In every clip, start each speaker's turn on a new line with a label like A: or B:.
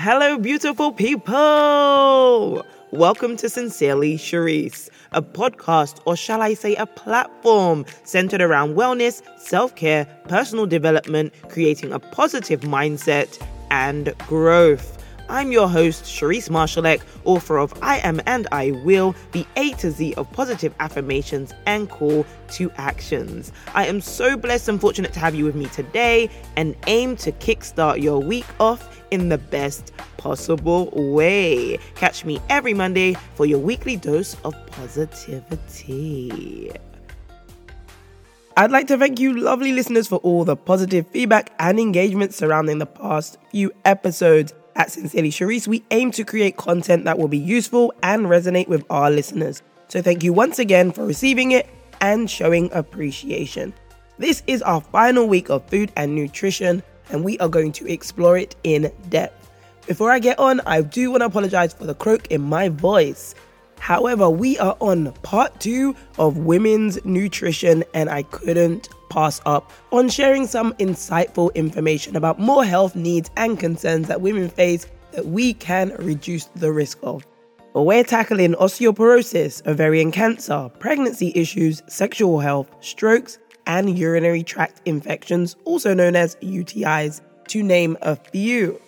A: Hello, beautiful people! Welcome to Sincerely Sherrise, a podcast, or shall I say, a platform centered around wellness, self care, personal development, creating a positive mindset, and growth. I'm your host, Sherrise Marshalleck, author of I Am and I Will, the A to Z of positive affirmations and call to actions. I am so blessed and fortunate to have you with me today and aim to kickstart your week off in the best possible way. Catch me every Monday for your weekly dose of positivity. I'd like to thank you, lovely listeners, for all the positive feedback and engagement surrounding the past few episodes. At Sincerely Sherrise, we aim to create content that will be useful and resonate with our listeners. So thank you once again for receiving it and showing appreciation. This is our final week of food and nutrition, and we are going to explore it in depth. Before I get on, I do want to apologize for the croak in my voice. However, we are on part two of women's nutrition, and I couldn't pass up on sharing some insightful information about more health needs and concerns that women face that we can reduce the risk of. We're tackling osteoporosis, ovarian cancer, pregnancy issues, sexual health, strokes, and urinary tract infections, also known as UTIs, to name a few.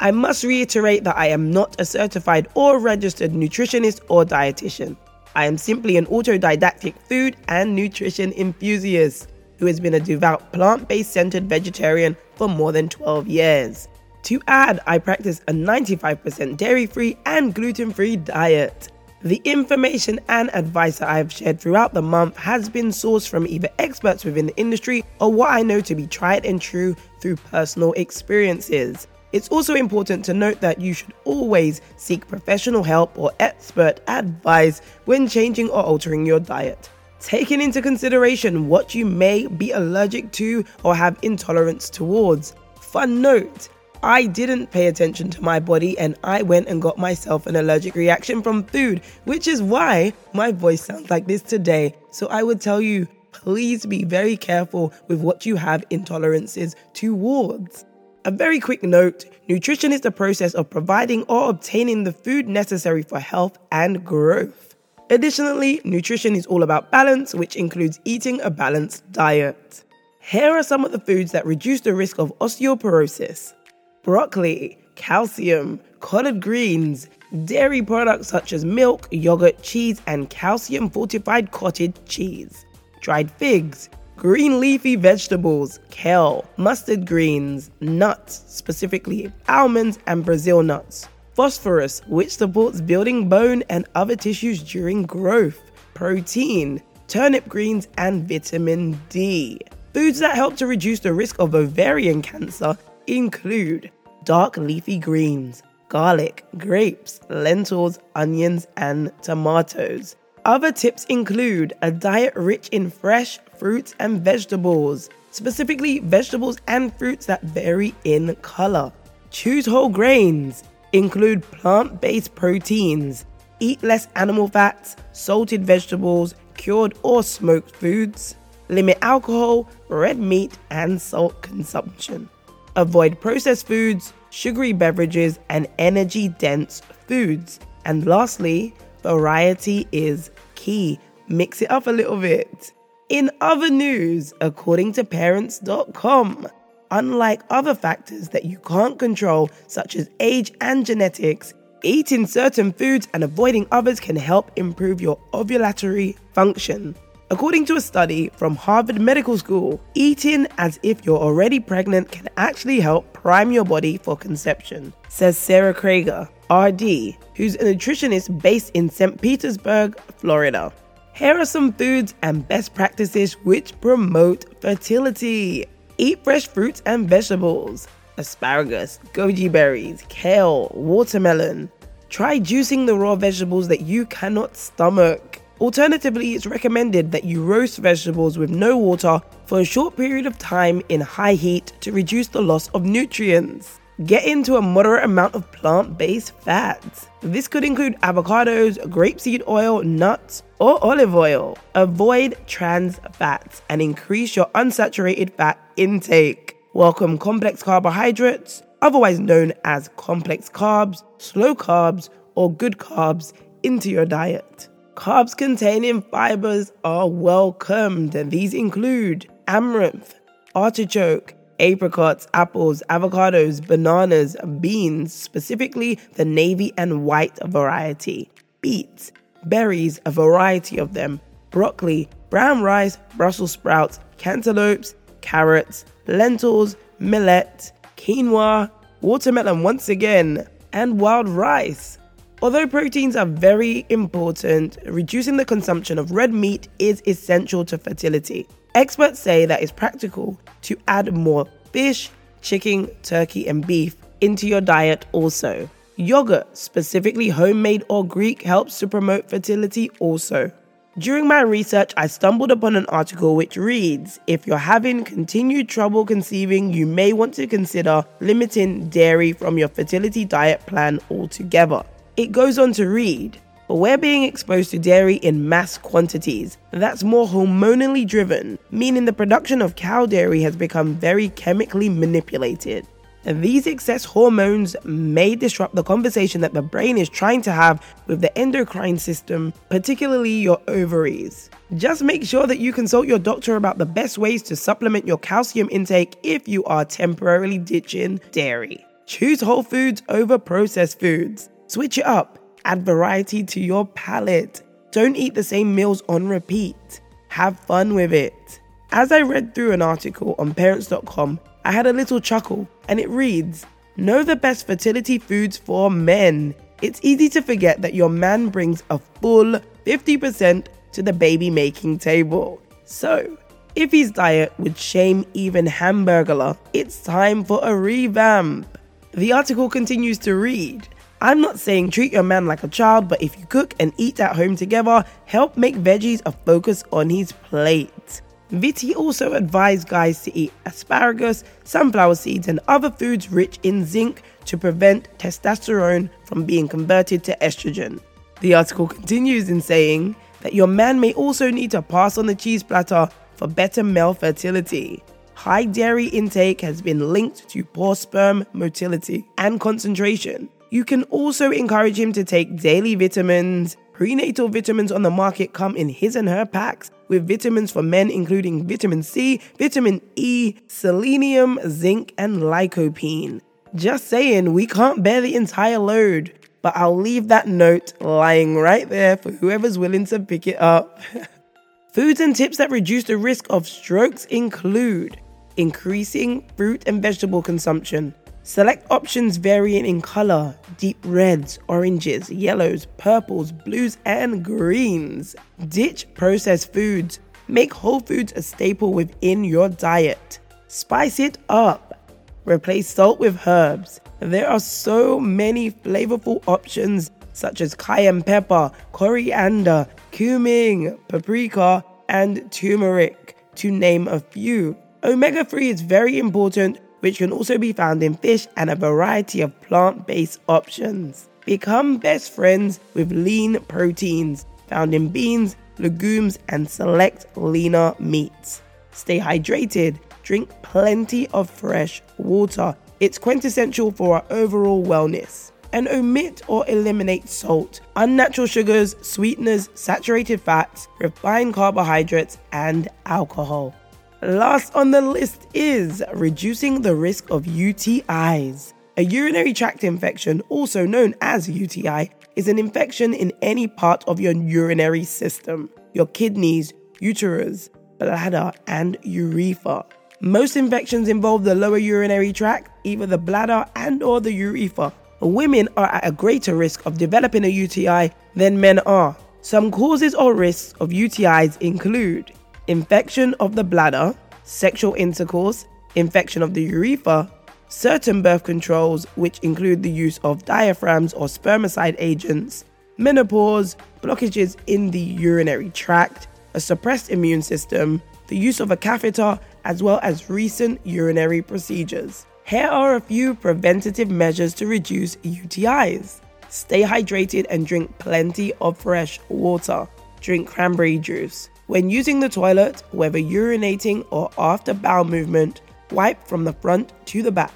A: I must reiterate that I am not a certified or registered nutritionist or dietitian. I am simply an autodidactic food and nutrition enthusiast who has been a devout plant based centered vegetarian for more than 12 years. To add, I practice a 95% dairy free and gluten free diet. The information and advice that I have shared throughout the month has been sourced from either experts within the industry or what I know to be tried and true through personal experiences. It's also important to note that you should always seek professional help or expert advice when changing or altering your diet. Taking into consideration what you may be allergic to or have intolerance towards. Fun note I didn't pay attention to my body and I went and got myself an allergic reaction from food, which is why my voice sounds like this today. So I would tell you, please be very careful with what you have intolerances towards. A very quick note nutrition is the process of providing or obtaining the food necessary for health and growth. Additionally, nutrition is all about balance, which includes eating a balanced diet. Here are some of the foods that reduce the risk of osteoporosis broccoli, calcium, collard greens, dairy products such as milk, yogurt, cheese, and calcium fortified cottage cheese, dried figs, green leafy vegetables, kale, mustard greens, nuts, specifically almonds and Brazil nuts, phosphorus, which supports building bone and other tissues during growth, protein, turnip greens, and vitamin D. Foods that help to reduce the risk of ovarian cancer include dark leafy greens, garlic, grapes, lentils, onions, and tomatoes. Other tips include a diet rich in fresh fruits and vegetables, specifically vegetables and fruits that vary in color. Choose whole grains, include plant based proteins, eat less animal fats, salted vegetables, cured or smoked foods, limit alcohol, red meat, and salt consumption. Avoid processed foods, sugary beverages, and energy dense foods. And lastly, variety is key. Mix it up a little bit. In other news, according to parents.com, unlike other factors that you can't control, such as age and genetics, eating certain foods and avoiding others can help improve your ovulatory function. According to a study from Harvard Medical School, eating as if you're already pregnant can actually help prime your body for conception, says Sarah Krieger, RD, who's a nutritionist based in St. Petersburg, Florida. Here are some foods and best practices which promote fertility. Eat fresh fruits and vegetables, asparagus, goji berries, kale, watermelon. Try juicing the raw vegetables that you cannot stomach. Alternatively, it's recommended that you roast vegetables with no water for a short period of time in high heat to reduce the loss of nutrients. Get into a moderate amount of plant based fats. This could include avocados, grapeseed oil, nuts, or olive oil. Avoid trans fats and increase your unsaturated fat intake. Welcome complex carbohydrates, otherwise known as complex carbs, slow carbs, or good carbs, into your diet. Carbs containing fibers are welcomed, and these include amaranth, artichoke, apricots, apples, avocados, bananas, beans, specifically the navy and white variety, beets, berries, a variety of them, broccoli, brown rice, Brussels sprouts, cantaloupes, carrots, lentils, millet, quinoa, watermelon once again, and wild rice. Although proteins are very important, reducing the consumption of red meat is essential to fertility. Experts say that it's practical to add more fish, chicken, turkey, and beef into your diet also. Yogurt, specifically homemade or Greek, helps to promote fertility also. During my research, I stumbled upon an article which reads If you're having continued trouble conceiving, you may want to consider limiting dairy from your fertility diet plan altogether. It goes on to read, but we're being exposed to dairy in mass quantities. That's more hormonally driven, meaning the production of cow dairy has become very chemically manipulated. And these excess hormones may disrupt the conversation that the brain is trying to have with the endocrine system, particularly your ovaries. Just make sure that you consult your doctor about the best ways to supplement your calcium intake if you are temporarily ditching dairy. Choose whole foods over processed foods. Switch it up, add variety to your palate. Don't eat the same meals on repeat. Have fun with it. As I read through an article on parents.com, I had a little chuckle and it reads Know the best fertility foods for men. It's easy to forget that your man brings a full 50% to the baby making table. So, if his diet would shame even Hamburglar, it's time for a revamp. The article continues to read I'm not saying treat your man like a child, but if you cook and eat at home together, help make veggies a focus on his plate. Vitti also advised guys to eat asparagus, sunflower seeds, and other foods rich in zinc to prevent testosterone from being converted to estrogen. The article continues in saying that your man may also need to pass on the cheese platter for better male fertility. High dairy intake has been linked to poor sperm motility and concentration, you can also encourage him to take daily vitamins. Prenatal vitamins on the market come in his and her packs with vitamins for men, including vitamin C, vitamin E, selenium, zinc, and lycopene. Just saying, we can't bear the entire load, but I'll leave that note lying right there for whoever's willing to pick it up. Foods and tips that reduce the risk of strokes include increasing fruit and vegetable consumption, Select options varying in color deep reds, oranges, yellows, purples, blues, and greens. Ditch processed foods. Make whole foods a staple within your diet. Spice it up. Replace salt with herbs. There are so many flavorful options such as cayenne pepper, coriander, cumin, paprika, and turmeric, to name a few. Omega 3 is very important which can also be found in fish and a variety of plant based options. Become best friends with lean proteins found in beans, legumes, and select leaner meats. Stay hydrated, drink plenty of fresh water. It's quintessential for our overall wellness. And omit or eliminate salt, unnatural sugars, sweeteners, saturated fats, refined carbohydrates, and alcohol. Last on the list is reducing the risk of UTIs. A urinary tract infection, also known as UTI, is an infection in any part of your urinary system, your kidneys, uterus, bladder, and urethra. Most infections involve the lower urinary tract, either the bladder and or the urethra. Women are at a greater risk of developing a UTI than men are. Some causes or risks of UTIs include infection of the bladder, sexual intercourse, infection of the urethra, certain birth controls, which include the use of diaphragms or spermicide agents, menopause, blockages in the urinary tract, a suppressed immune system, the use of a catheter, as well as recent urinary procedures. Here are a few preventative measures to reduce UTIs. Stay hydrated and drink plenty of fresh water. Drink cranberry juice. When using the toilet, whether urinating or after bowel movement, wipe from the front to the back.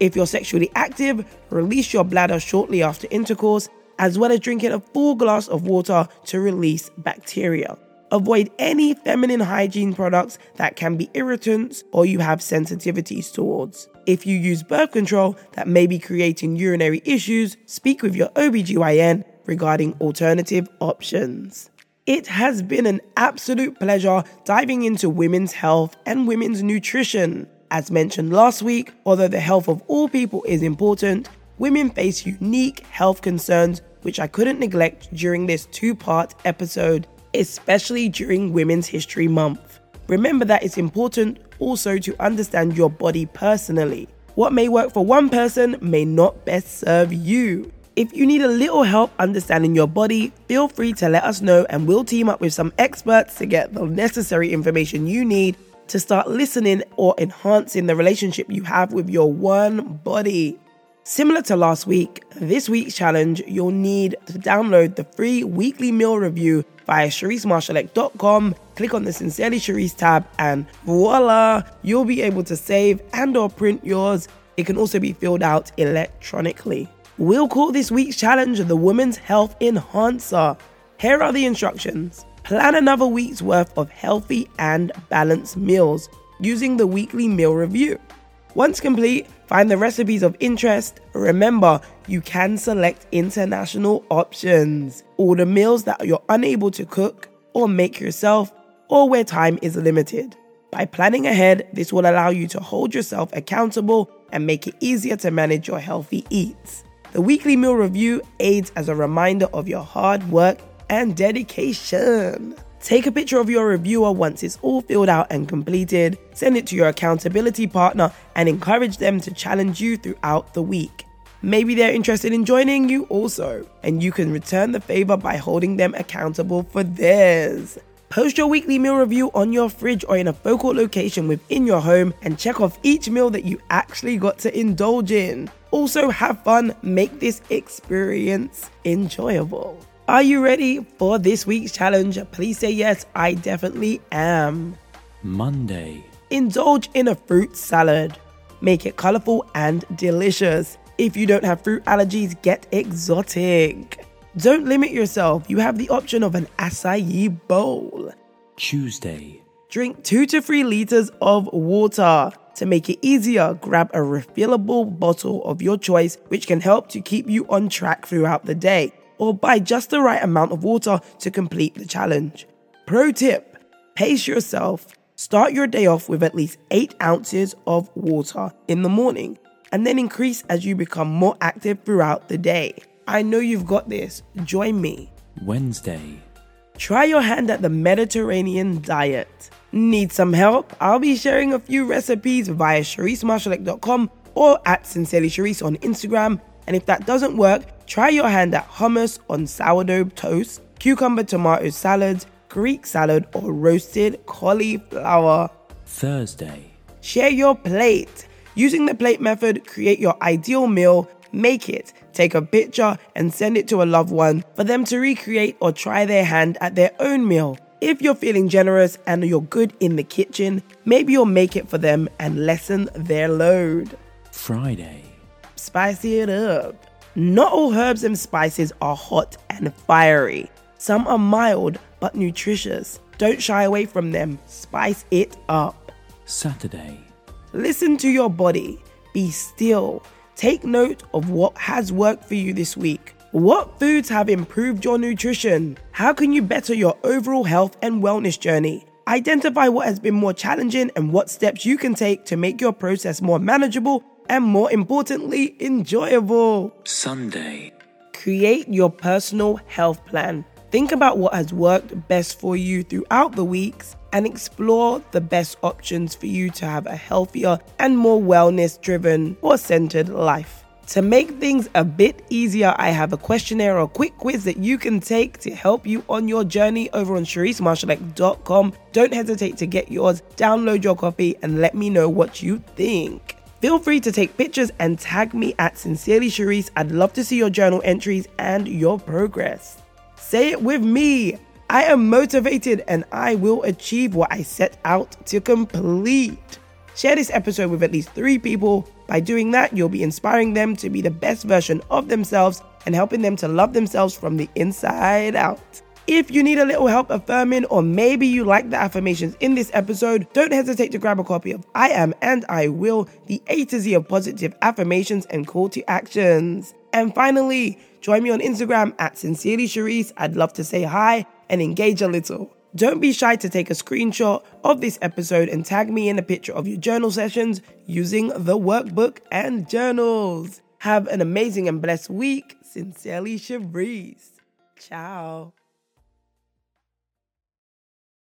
A: If you're sexually active, release your bladder shortly after intercourse, as well as drinking a full glass of water to release bacteria. Avoid any feminine hygiene products that can be irritants or you have sensitivities towards. If you use birth control that may be creating urinary issues, speak with your OBGYN regarding alternative options. It has been an absolute pleasure diving into women's health and women's nutrition. As mentioned last week, although the health of all people is important, women face unique health concerns which I couldn't neglect during this two part episode, especially during Women's History Month. Remember that it's important also to understand your body personally. What may work for one person may not best serve you. If you need a little help understanding your body, feel free to let us know and we'll team up with some experts to get the necessary information you need to start listening or enhancing the relationship you have with your one body. Similar to last week, this week's challenge, you'll need to download the free weekly meal review via SherriseMarshalleck.com. Click on the Sincerely Sherrise tab and voila, you'll be able to save and or print yours. It can also be filled out electronically. We'll call this week's challenge the Women's Health Enhancer. Here are the instructions. Plan another week's worth of healthy and balanced meals using the weekly meal review. Once complete, find the recipes of interest. Remember, you can select international options. Order meals that you're unable to cook or make yourself or where time is limited. By planning ahead, this will allow you to hold yourself accountable and make it easier to manage your healthy eats. The weekly meal review aids as a reminder of your hard work and dedication. Take a picture of your reviewer once it's all filled out and completed, send it to your accountability partner, and encourage them to challenge you throughout the week. Maybe they're interested in joining you also, and you can return the favor by holding them accountable for theirs. Post your weekly meal review on your fridge or in a focal location within your home and check off each meal that you actually got to indulge in. Also, have fun, make this experience enjoyable. Are you ready for this week's challenge? Please say yes, I definitely am.
B: Monday.
A: Indulge in a fruit salad. Make it colorful and delicious. If you don't have fruit allergies, get exotic. Don't limit yourself. You have the option of an acai bowl.
B: Tuesday.
A: Drink two to three liters of water. To make it easier, grab a refillable bottle of your choice, which can help to keep you on track throughout the day, or buy just the right amount of water to complete the challenge. Pro tip pace yourself. Start your day off with at least 8 ounces of water in the morning, and then increase as you become more active throughout the day. I know you've got this. Join me.
B: Wednesday.
A: Try your hand at the Mediterranean diet. Need some help? I'll be sharing a few recipes via SherriseMarshalleck.com or at Sincerely Sherrise on Instagram. And if that doesn't work, try your hand at hummus on sourdough toast, cucumber tomato salads, Greek salad, or roasted cauliflower.
B: Thursday.
A: Share your plate. Using the plate method, create your ideal meal, make it, take a picture, and send it to a loved one for them to recreate or try their hand at their own meal. If you're feeling generous and you're good in the kitchen, maybe you'll make it for them and lessen their load.
B: Friday.
A: Spicy it up. Not all herbs and spices are hot and fiery. Some are mild but nutritious. Don't shy away from them. Spice it up.
B: Saturday.
A: Listen to your body. Be still. Take note of what has worked for you this week. What foods have improved your nutrition? How can you better your overall health and wellness journey? Identify what has been more challenging and what steps you can take to make your process more manageable and, more importantly, enjoyable.
B: Sunday.
A: Create your personal health plan. Think about what has worked best for you throughout the weeks and explore the best options for you to have a healthier and more wellness driven or centered life. To make things a bit easier, I have a questionnaire or quick quiz that you can take to help you on your journey over on SherriseMarshalleck.com. Don't hesitate to get yours, download your copy, and let me know what you think. Feel free to take pictures and tag me at Sincerely Sherrise. I'd love to see your journal entries and your progress. Say it with me. I am motivated and I will achieve what I set out to complete. Share this episode with at least three people By doing that, you'll be inspiring them to be the best version of themselves and helping them to love themselves from the inside out. If you need a little help affirming, or maybe you like the affirmations in this episode, don't hesitate to grab a copy of I Am and I Will, the A to Z of positive affirmations and call to actions. And finally, join me on Instagram at Sincerely Sherrise. I'd love to say hi and engage a little. Don't be shy to take a screenshot of this episode and tag me in a picture of your journal sessions using the workbook and journals. Have an amazing and blessed week. Sincerely, Sherrise. Ciao.